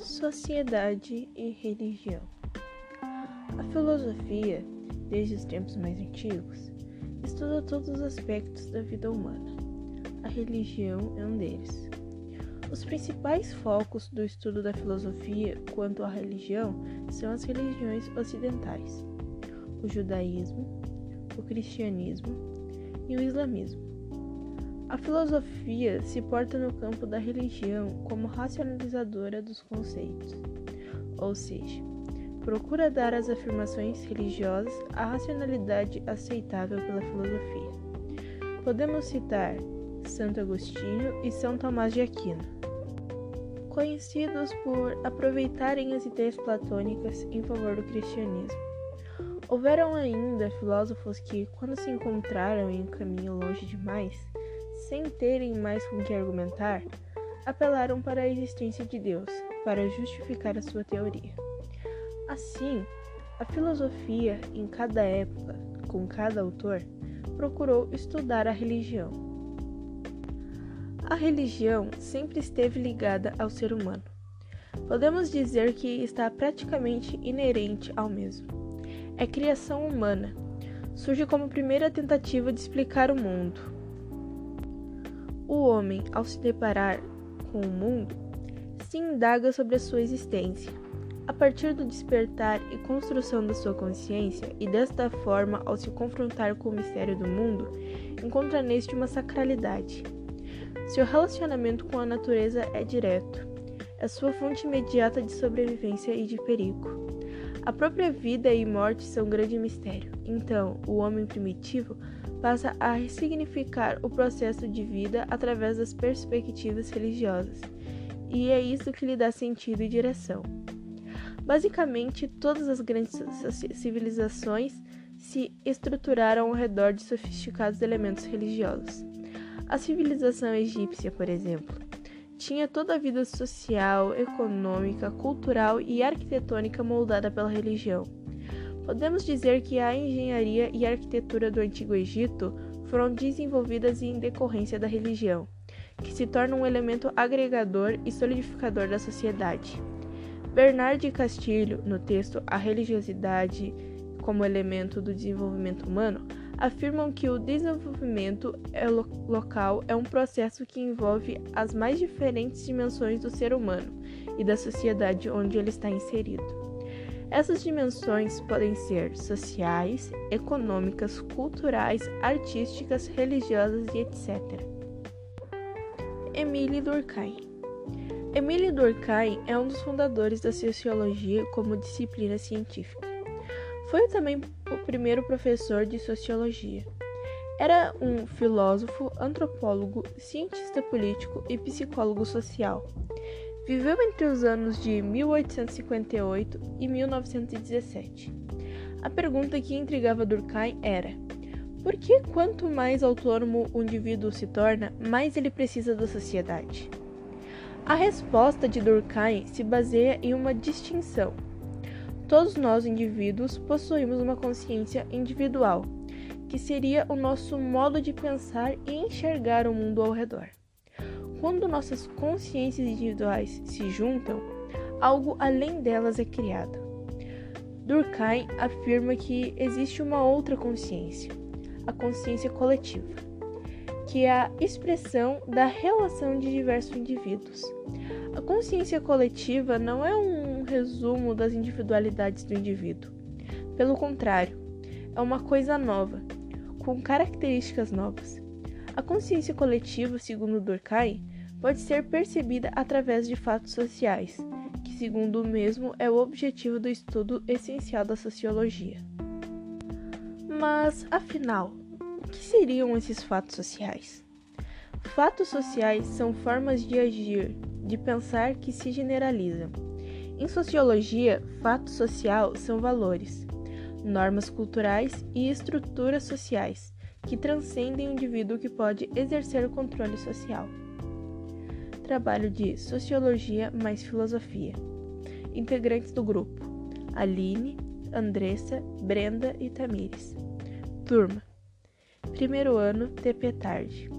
Sociedade e religião. A filosofia, desde os tempos mais antigos, estuda todos os aspectos da vida humana. A religião é um deles. Os principais focos do estudo da filosofia quanto à religião são as religiões ocidentais: o judaísmo, o cristianismo e o islamismo. A filosofia se porta no campo da religião como racionalizadora dos conceitos, ou seja, procura dar às afirmações religiosas a racionalidade aceitável pela filosofia. Podemos citar Santo Agostinho e São Tomás de Aquino, conhecidos por aproveitarem as ideias platônicas em favor do cristianismo. Houveram ainda filósofos que, quando se encontraram em um caminho longe demais, sem terem mais com que argumentar, apelaram para a existência de Deus para justificar a sua teoria. Assim, a filosofia, em cada época, com cada autor, procurou estudar a religião. A religião sempre esteve ligada ao ser humano. Podemos dizer que está praticamente inerente ao mesmo. É criação humana. Surge como primeira tentativa de explicar o mundo, o homem, ao se deparar com o mundo, se indaga sobre a sua existência. A partir do despertar e construção da sua consciência, e desta forma, ao se confrontar com o mistério do mundo, encontra neste uma sacralidade. Seu relacionamento com a natureza é direto, é sua fonte imediata de sobrevivência e de perigo. A própria vida e morte são um grande mistério. Então, o homem primitivo passa a ressignificar o processo de vida através das perspectivas religiosas, e é isso que lhe dá sentido e direção. Basicamente, todas as grandes civilizações se estruturaram ao redor de sofisticados elementos religiosos. A civilização egípcia, por exemplo, tinha toda a vida social, econômica, cultural e arquitetônica moldada pela religião. Podemos dizer que a engenharia e a arquitetura do Antigo Egito foram desenvolvidas em decorrência da religião, que se torna um elemento agregador e solidificador da sociedade. Bernard de Castilho, no texto A Religiosidade como Elemento do Desenvolvimento Humano, afirmam que o desenvolvimento é lo local é um processo que envolve as mais diferentes dimensões do ser humano e da sociedade onde ele está inserido. Essas dimensões podem ser sociais, econômicas, culturais, artísticas, religiosas e etc. Emile Durkheim Emile Durkheim é um dos fundadores da sociologia como disciplina científica. Foi também o primeiro professor de sociologia. Era um filósofo, antropólogo, cientista político e psicólogo social. Viveu entre os anos de 1858 e 1917. A pergunta que intrigava Durkheim era: por que quanto mais autônomo o indivíduo se torna, mais ele precisa da sociedade? A resposta de Durkheim se baseia em uma distinção. Todos nós indivíduos possuímos uma consciência individual, que seria o nosso modo de pensar e enxergar o mundo ao redor. Quando nossas consciências individuais se juntam, algo além delas é criado. Durkheim afirma que existe uma outra consciência, a consciência coletiva, que é a expressão da relação de diversos indivíduos. A consciência coletiva não é um resumo das individualidades do indivíduo. Pelo contrário, é uma coisa nova, com características novas. A consciência coletiva, segundo Durkheim, pode ser percebida através de fatos sociais, que, segundo o mesmo, é o objetivo do estudo essencial da sociologia. Mas, afinal, o que seriam esses fatos sociais? Fatos sociais são formas de agir, de pensar que se generalizam. Em sociologia, fato social são valores, normas culturais e estruturas sociais que transcendem o indivíduo que pode exercer o controle social trabalho de Sociologia mais Filosofia. Integrantes do grupo: Aline, Andressa, Brenda e Tamires. Turma: Primeiro ano TP Tarde.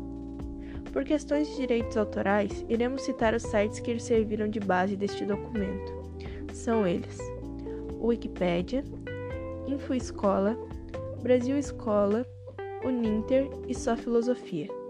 Por questões de direitos autorais, iremos citar os sites que serviram de base deste documento. são eles: Wikipédia, InfoEscola, Brasil Escola, Uninter e Só Filosofia.